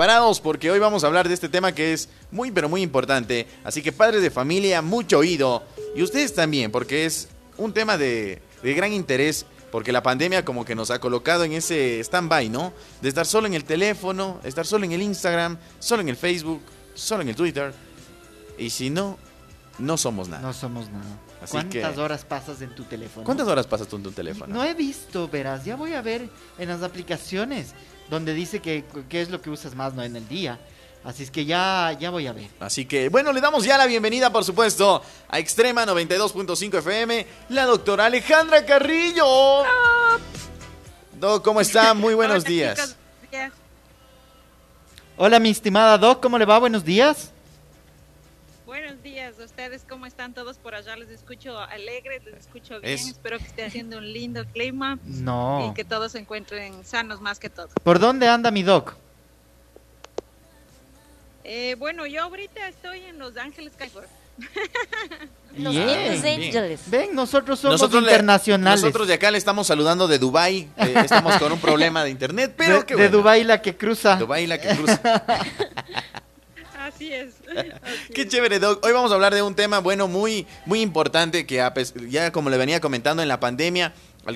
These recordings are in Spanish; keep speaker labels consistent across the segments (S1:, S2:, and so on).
S1: preparados porque hoy vamos a hablar de este tema que es muy pero muy importante. Así que padres de familia, mucho oído. Y ustedes también, porque es un tema de, gran interés porque la pandemia como que nos ha colocado en ese stand-by, ¿no? De estar solo en el teléfono, estar solo en el Instagram, solo en el Facebook, solo en el Twitter. Y si no, no somos nada.
S2: No somos nada.
S1: Así
S2: ¿Cuántas
S1: que-
S2: horas pasas en tu teléfono?
S1: ¿Cuántas horas pasas tú en tu teléfono?
S2: No he visto, verás. Ya voy a ver en las aplicaciones donde dice que qué es lo que usas más no en el día. Así es que ya, ya voy a ver.
S1: Así que, bueno, le damos ya la bienvenida, por supuesto, a Extrema 92.5 FM, la doctora Alejandra Carrillo. Doc, ¿cómo está? Muy buenos
S3: Hola,
S1: días.
S3: chicos. Días.
S2: Hola, mi estimada Doc, ¿cómo le va? Buenos días.
S3: Días, ustedes cómo están todos por allá? Les escucho alegres, les escucho bien.
S1: Es-
S3: Espero que esté haciendo un lindo clima
S2: No.
S3: y que todos se encuentren sanos más que todo.
S2: ¿Por dónde anda mi Doc?
S3: Eh, bueno, yo ahorita estoy en Los Ángeles, California.
S4: Los. Ángeles.
S2: Ven, nosotros somos
S1: Nosotros le-
S2: internacionales.
S1: nosotros de acá le estamos saludando de Dubai. eh, estamos con un problema de internet, pero
S2: de,
S1: qué
S2: de
S1: bueno.
S2: Dubái la que cruza.
S1: Dubái la que cruza.
S3: Así es. así
S1: Qué chévere, Doc. Hoy vamos a hablar de un tema, bueno, muy, muy importante que ya como le venía comentando en la pandemia,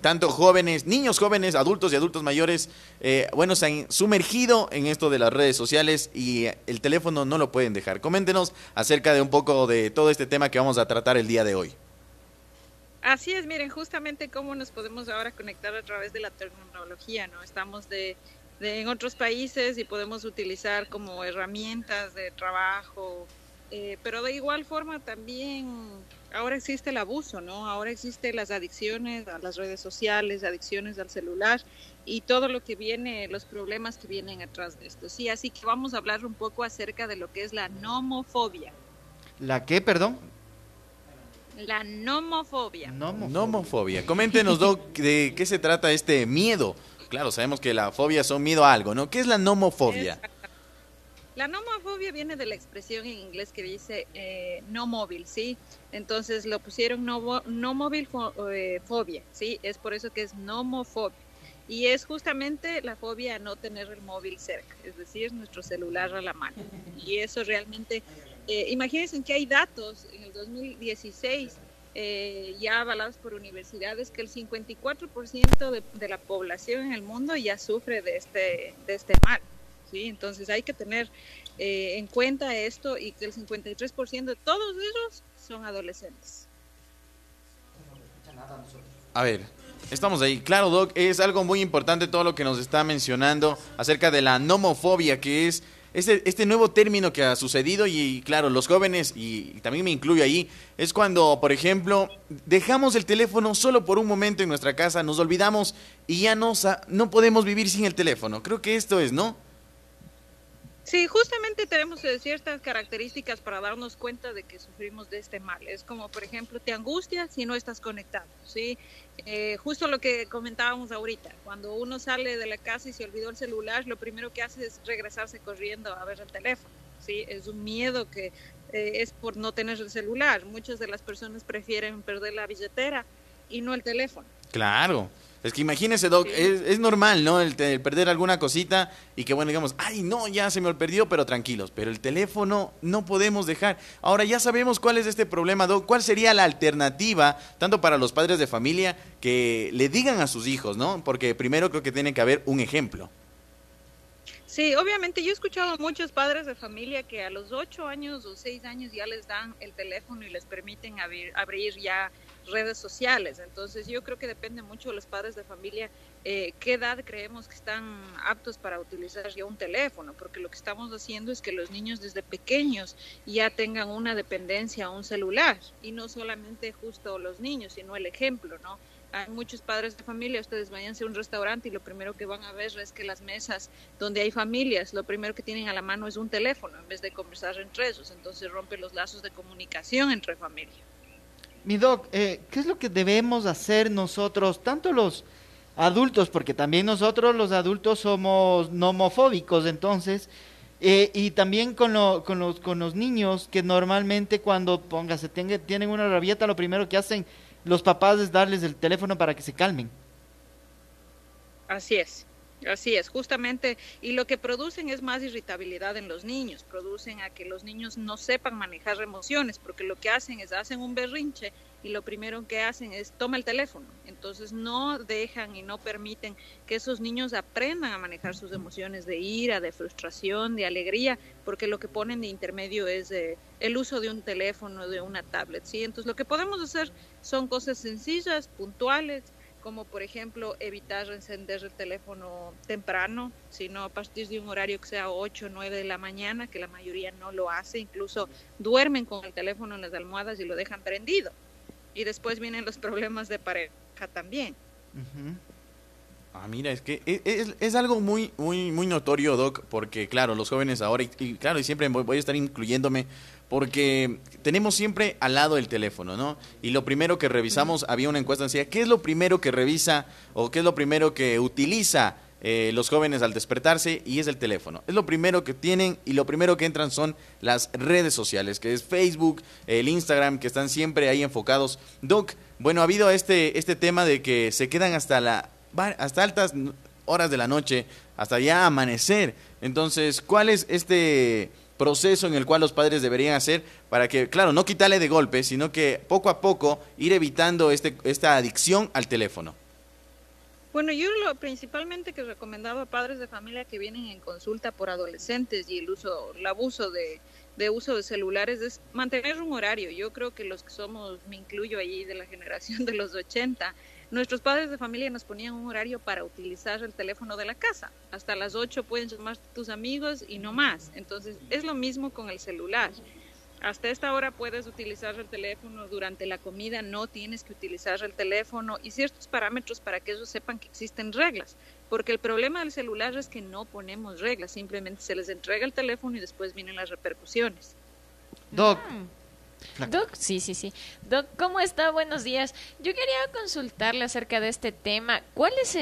S1: tanto jóvenes, niños jóvenes, adultos y adultos mayores, eh, bueno, se han sumergido en esto de las redes sociales y eh, el teléfono no lo pueden dejar. Coméntenos acerca de un poco de todo este tema que vamos a tratar el día de hoy.
S3: Así es, miren, justamente cómo nos podemos ahora conectar a través de la tecnología, ¿no? Estamos de, de- en otros países y podemos utilizar como herramientas de trabajo, eh, pero de igual forma también ahora existe el abuso, ¿no? Ahora existen las adicciones a las redes sociales, adicciones al celular y todo lo que viene, los problemas que vienen atrás de esto. Sí, así que vamos a hablar un poco acerca de lo que es la nomofobia.
S2: ¿La qué, perdón?
S3: La nomofobia.
S2: Nomofobia.
S1: Nomofobia. Coméntenos, Doc, de qué se trata este miedo. Claro, sabemos que la fobia son miedo a algo, ¿no? ¿Qué es la nomofobia?
S3: La nomofobia viene de la expresión en inglés que dice eh, no móvil, ¿sí? Entonces lo pusieron no, no móvil fo- eh, fobia, ¿sí? Es por eso que es nomofobia. Y es justamente la fobia a no tener el móvil cerca, es decir, nuestro celular a la mano. Y eso realmente, eh, imagínense que hay datos en el 2016 eh, ya avalados por universidades que el 54% de, de la población en el mundo ya sufre de este, de este mal. ¿sí? Entonces hay que tener eh, en cuenta esto y que el 53% de todos ellos son adolescentes.
S1: A ver, estamos ahí. Claro, Doc, es algo muy importante todo lo que nos está mencionando acerca de la nomofobia, que es este, este nuevo término que ha sucedido y, claro, los jóvenes, y, y también me incluyo ahí, es cuando, por ejemplo, dejamos el teléfono solo por un momento en nuestra casa, nos olvidamos y ya no, no podemos vivir sin el teléfono. Creo que esto es, ¿no?
S3: Sí, justamente tenemos eh, ciertas características para darnos cuenta de que sufrimos de este mal. Es como, por ejemplo, te angustias si no estás conectado, ¿sí? Eh, justo lo que comentábamos ahorita, cuando uno sale de la casa y se olvidó el celular, lo primero que hace es regresarse corriendo a ver el teléfono, ¿sí? Es un miedo que eh, es por no tener el celular. Muchas de las personas prefieren perder la billetera y no el teléfono.
S1: Claro. Es que imagínese, Doc,
S3: Sí.
S1: es, es normal, ¿no? El, perder alguna cosita y que, bueno, digamos, ay, no, ya se me perdió, pero tranquilos. Pero el teléfono no podemos dejar. Ahora ya sabemos cuál es este problema, Doc. ¿Cuál sería la alternativa, tanto para los padres de familia, que le digan a sus hijos, ¿no? Porque primero creo que tiene que haber un ejemplo.
S3: Sí, obviamente yo he escuchado a muchos padres de familia que a los ocho años o seis años ya les dan el teléfono y les permiten abrir, abrir ya redes sociales. Entonces yo creo que depende mucho de los padres de familia eh, qué edad creemos que están aptos para utilizar ya un teléfono, porque lo que estamos haciendo es que los niños desde pequeños ya tengan una dependencia a un celular y no solamente justo los niños, sino el ejemplo, ¿no? hay muchos padres de familia, ustedes váyanse a un restaurante y lo primero que van a ver es que las mesas donde hay familias, lo primero que tienen a la mano es un teléfono en vez de conversar entre ellos, entonces rompe los lazos de comunicación entre familia.
S2: Mi doc, eh, ¿qué es lo que debemos hacer nosotros, tanto los adultos, porque también nosotros los adultos somos nomofóbicos, entonces, eh, y también con, lo- con, los, con los niños que normalmente cuando póngase, tenga- tienen una rabieta, lo primero que hacen los papás es darles el teléfono para que se calmen.
S3: Así es. Así es, justamente, y lo que producen es más irritabilidad en los niños, producen a que los niños no sepan manejar emociones, porque lo que hacen es hacen un berrinche y lo primero que hacen es toma el teléfono. Entonces no dejan y no permiten que esos niños aprendan a manejar sus emociones de ira, de frustración, de alegría, porque lo que ponen de intermedio es el uso de un teléfono, de una tablet, ¿sí? Entonces lo que podemos hacer son cosas sencillas, puntuales, como por ejemplo evitar encender el teléfono temprano, sino a partir de un horario que sea 8 o 9 de la mañana, que la mayoría no lo hace, incluso duermen con el teléfono en las almohadas y lo dejan prendido. Y después vienen los problemas de pareja también.
S1: Ah, mira, es que e, es, es, algo muy, muy, muy notorio, Doc, porque claro, los jóvenes ahora, y, claro, y siempre voy, a estar incluyéndome, porque tenemos siempre al lado el teléfono, ¿no? Y lo primero que revisamos, había una encuesta que decía, ¿qué es lo primero que revisa o qué es lo primero que utiliza eh, los jóvenes al despertarse? Y es el teléfono. Es lo primero que tienen y lo primero que entran son las redes sociales, que es Facebook, el Instagram, que están siempre ahí enfocados. Doc, bueno, ha habido este, este tema de que se quedan hasta la hasta altas horas de la noche, hasta ya amanecer. Entonces, ¿cuál es este proceso en el cual los padres deberían hacer para que, claro, no quitarle de golpe, sino que poco a poco ir evitando este, esta adicción al teléfono?
S3: Bueno, yo lo principalmente que recomendaba a padres de familia que vienen en consulta por adolescentes y el uso, el abuso de, de uso de celulares es mantener un horario. Yo creo que los que somos, me incluyo allí de la generación de los 80, Nuestros padres de familia nos ponían un horario para utilizar el teléfono de la casa. Hasta las 8 pueden llamar tus amigos y no más. Entonces, es lo mismo con el celular. Hasta esta hora puedes utilizar el teléfono, durante la comida no tienes que utilizar el teléfono y ciertos parámetros para que ellos sepan que existen reglas. Porque el problema del celular es que no ponemos reglas, simplemente se les entrega el teléfono y después vienen las repercusiones.
S2: Doc,
S5: mm. Doc, sí, sí, sí. Doc, ¿cómo está? Buenos días. Yo quería consultarle acerca de este tema. ¿Cuáles,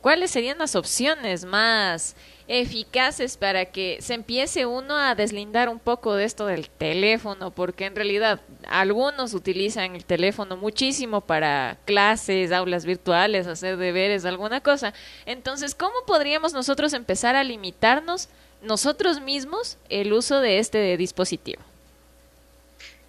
S5: ¿Cuáles serían las opciones más eficaces para que se empiece uno a deslindar un poco de esto del teléfono? Porque en realidad algunos utilizan el teléfono muchísimo para clases, aulas virtuales, hacer deberes, alguna cosa. Entonces, ¿cómo podríamos nosotros empezar a limitarnos nosotros mismos el uso de este dispositivo?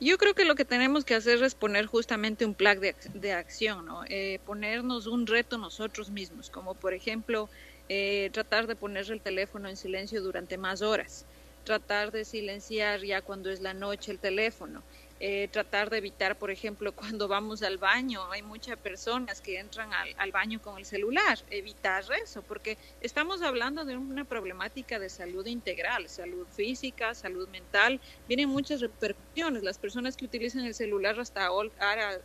S3: Yo creo que lo que tenemos que hacer es poner justamente un plan de, acción, ¿no? Eh, ponernos un reto nosotros mismos, como por ejemplo eh, tratar de poner el teléfono en silencio durante más horas, tratar de silenciar ya cuando es la noche el teléfono, eh, tratar de evitar, por ejemplo, cuando vamos al baño, hay muchas personas que entran al, baño con el celular, evitar eso, porque estamos hablando de una problemática de salud integral, salud física, salud mental, vienen muchas repercusiones, las personas que utilizan el celular hasta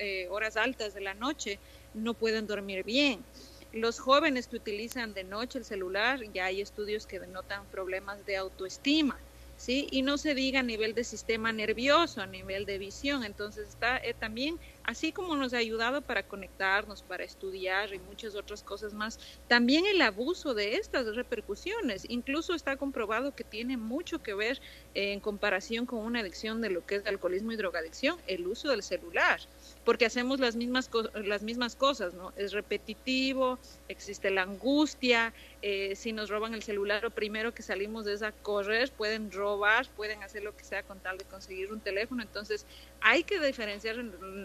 S3: eh, horas altas de la noche no pueden dormir bien. Los jóvenes que utilizan de noche el celular, ya hay estudios que denotan problemas de autoestima ¿sí? Y no se diga a nivel de sistema nervioso, a nivel de visión. Entonces está eh, también, así como nos ha ayudado para conectarnos, para estudiar y muchas otras cosas más, también el abuso de estas repercusiones. Incluso está comprobado que tiene mucho que ver en comparación con una adicción de lo que es alcoholismo y drogadicción, el uso del celular porque hacemos las mismas, las mismas cosas, ¿no? Es repetitivo, existe la angustia, eh, si nos roban el celular, lo primero que salimos es a correr, pueden robar, pueden hacer lo que sea con tal de conseguir un teléfono, entonces hay que diferenciar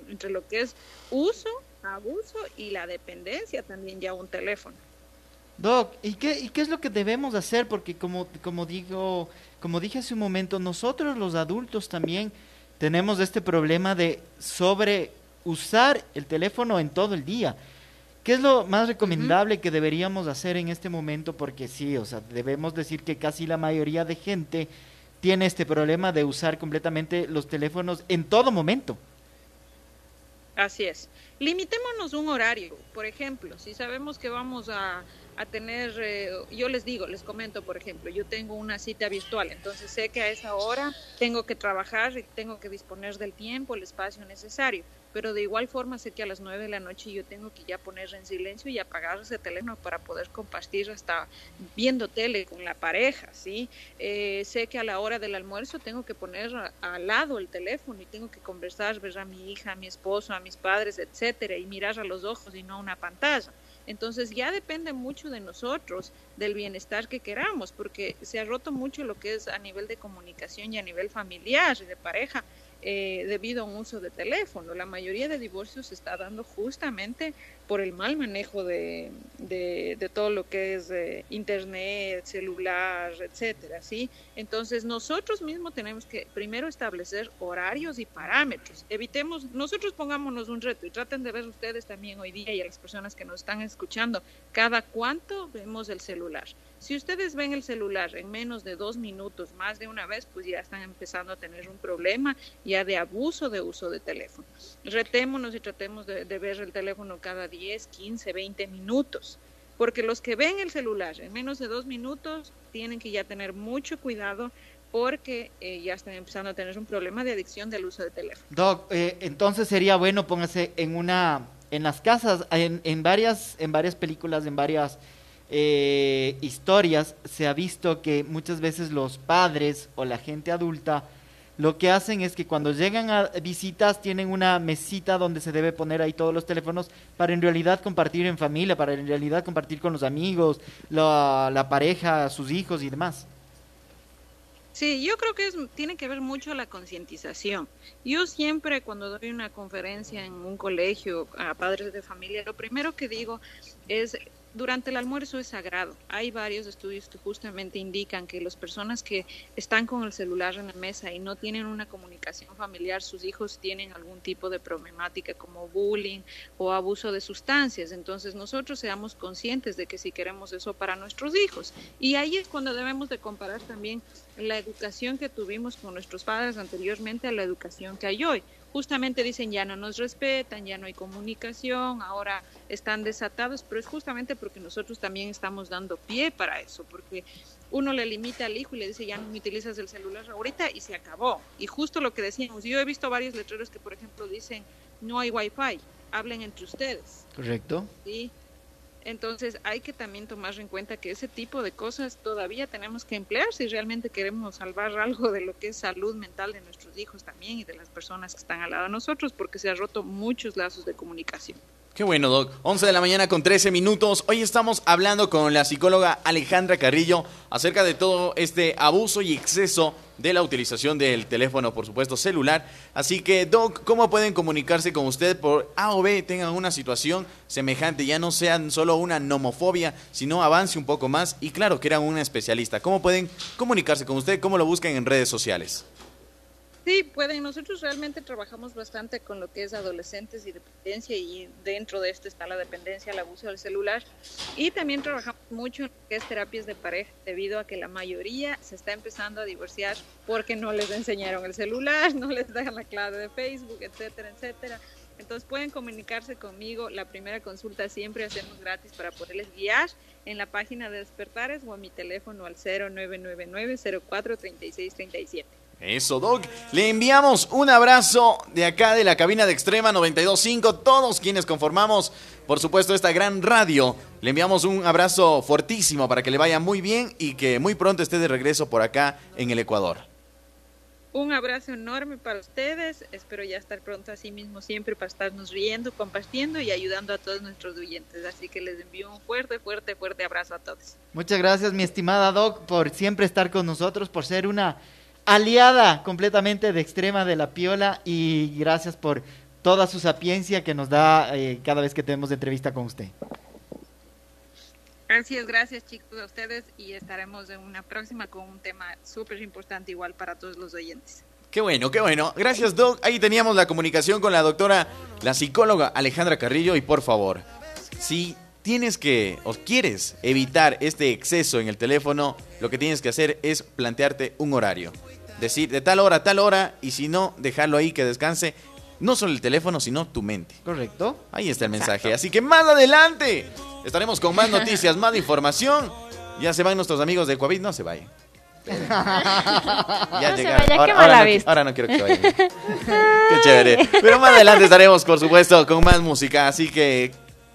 S3: entre lo que es uso, abuso y la dependencia también ya un teléfono.
S2: Doc, ¿y qué, ¿y qué es lo que debemos hacer? Porque como, como, digo, como dije hace un momento, nosotros los adultos también tenemos este problema de sobre usar el teléfono en todo el día. ¿Qué es lo más recomendable que deberíamos hacer en este momento? Porque sí, o sea, debemos decir que casi la mayoría de gente tiene este problema de usar completamente los teléfonos en todo momento.
S3: Así es. Limitémonos un horario. Por ejemplo, si sabemos que vamos a, a tener, eh, yo les digo, les comento, por ejemplo, yo tengo una cita virtual, entonces sé que a esa hora tengo que trabajar y tengo que disponer del tiempo, el espacio necesario pero de igual forma sé que a las nueve de la noche yo tengo que ya poner en silencio y apagar ese teléfono para poder compartir hasta viendo tele con la pareja, ¿sí? Eh, sé que a la hora del almuerzo tengo que poner al lado el teléfono y tengo que conversar, ver a mi hija, a mi esposo, a mis padres, etcétera, y mirar a los ojos y no a una pantalla. Entonces ya depende mucho de nosotros, del bienestar que queramos, porque se ha roto mucho lo que es a nivel de comunicación y a nivel familiar y de pareja. Eh, debido a un uso de teléfono. La mayoría de divorcios se está dando justamente por el mal manejo de, de, todo lo que es eh, internet, celular, etcétera, ¿sí? Entonces nosotros mismos tenemos que primero establecer horarios y parámetros. Evitemos, nosotros pongámonos un reto y traten de ver ustedes también hoy día y a las personas que nos están escuchando, cada cuánto vemos el celular. Si ustedes ven el celular en menos de dos minutos más de una vez, pues ya están empezando a tener un problema ya de abuso de uso de teléfono. Retémonos y tratemos de, ver el teléfono cada 10, 15, 20 minutos. Porque los que ven el celular en menos de dos minutos tienen que ya tener mucho cuidado porque eh, ya están empezando a tener un problema de adicción del uso de teléfono.
S2: Doc, eh, entonces sería bueno póngase en una en las casas, en, en varias en varias películas, en varias eh, historias se ha visto que muchas veces los padres o la gente adulta lo que hacen es que cuando llegan a visitas tienen una mesita donde se debe poner ahí todos los teléfonos para en realidad compartir en familia, para en realidad compartir con los amigos, la, pareja, sus hijos y demás.
S3: Sí, yo creo que es, tiene que ver mucho la concientización. Yo siempre cuando doy una conferencia en un colegio a padres de familia, lo primero que digo es durante el almuerzo es sagrado. Hay varios estudios que justamente indican que las personas que están con el celular en la mesa y no tienen una comunicación familiar, sus hijos tienen algún tipo de problemática como bullying o abuso de sustancias. Entonces nosotros seamos conscientes de que si queremos eso para nuestros hijos. Y ahí es cuando debemos de comparar también la educación que tuvimos con nuestros padres anteriormente a la educación que hay hoy justamente dicen ya no nos respetan, ya no hay comunicación, ahora están desatados, pero es justamente porque nosotros también estamos dando pie para eso, porque uno le limita al hijo y le dice ya no me utilizas el celular ahorita y se acabó. Y justo lo que decíamos, yo he visto varios letreros que por ejemplo dicen no hay wifi, hablen entre ustedes.
S2: Correcto.
S3: Sí, entonces hay que también tomar en cuenta que ese tipo de cosas todavía tenemos que emplear si realmente queremos salvar algo de lo que es salud mental de nuestros hijos también y de las personas que están al lado de nosotros porque se han roto muchos lazos de comunicación.
S1: Qué bueno, Doc. 11 de la mañana con 13 minutos. Hoy estamos hablando con la psicóloga Alejandra Carrillo acerca de todo este abuso y exceso de la utilización del teléfono, por supuesto, celular. Así que, Doc, ¿cómo pueden comunicarse con usted por A o B tengan una situación semejante? Ya no sean solo una nomofobia, sino avance un poco más y, claro, que eran un especialista. ¿Cómo pueden comunicarse con usted? ¿Cómo lo buscan en redes sociales?
S3: Sí, pueden. Nosotros realmente trabajamos bastante con lo que es adolescentes y dependencia y dentro de esto está la dependencia, el abuso del celular. Y también trabajamos mucho en lo que es terapias de pareja debido a que la mayoría se está empezando a divorciar porque no les enseñaron el celular, no les dejan la clave de Facebook, etcétera, etcétera. Entonces pueden comunicarse conmigo. La primera consulta siempre hacemos gratis para poderles guiar en la página de Despertares o a mi teléfono al 0999 04 3637.
S1: Eso, Doc. Le enviamos un abrazo de acá de la cabina de Extrema 925. Todos quienes conformamos, por supuesto, esta gran radio. Le enviamos un abrazo fortísimo para que le vaya muy bien y que muy pronto esté de regreso por acá en el Ecuador.
S3: Un abrazo enorme para ustedes. Espero ya estar pronto así mismo siempre para estarnos riendo, compartiendo y ayudando a todos nuestros oyentes. Así que les envío un fuerte, fuerte, fuerte abrazo a todos.
S2: Muchas gracias, mi estimada Doc, por siempre estar con nosotros, por ser una aliada completamente de extrema de la piola y gracias por toda su sapiencia que nos da eh, cada vez que tenemos entrevista con usted.
S3: Gracias, gracias chicos a ustedes y estaremos en una próxima con un tema súper importante igual para todos los oyentes.
S1: Qué bueno, qué bueno. Gracias, Doc. Ahí teníamos la comunicación con la doctora, la psicóloga Alejandra Carrillo. Y por favor, si tienes que o quieres evitar este exceso en el teléfono, lo que tienes que hacer es plantearte un horario decir de tal hora a tal hora y si no, dejarlo ahí que descanse. No solo el teléfono, sino tu mente.
S2: Correcto.
S1: Ahí está el mensaje. Así que más adelante estaremos con más noticias, más información. Ya se van nuestros amigos de Coavit, no se vayan.
S5: ya no llegaron. ahora,
S1: no, ahora, no, quiero que vayan. qué chévere. Pero más adelante estaremos, por supuesto, con más música. Así que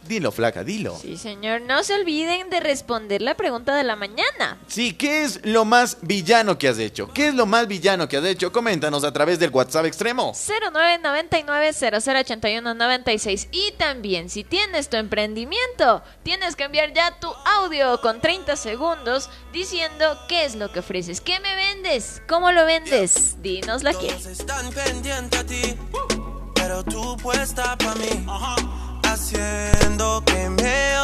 S1: Dilo, flaca, dilo.
S5: Sí, señor. No se olviden de responder la pregunta de la mañana.
S1: Sí, ¿qué es lo más villano que has hecho? ¿Qué es lo más villano que has hecho? Coméntanos a través del WhatsApp extremo.
S5: 0999-0081-96. Y también, si tienes tu emprendimiento, tienes que enviar ya tu audio con 30 segundos diciendo qué es lo que ofreces, qué me vendes, cómo lo vendes. Dinos la que.
S6: Están pendientes a ti, pero tú puesta para mí haciendo que me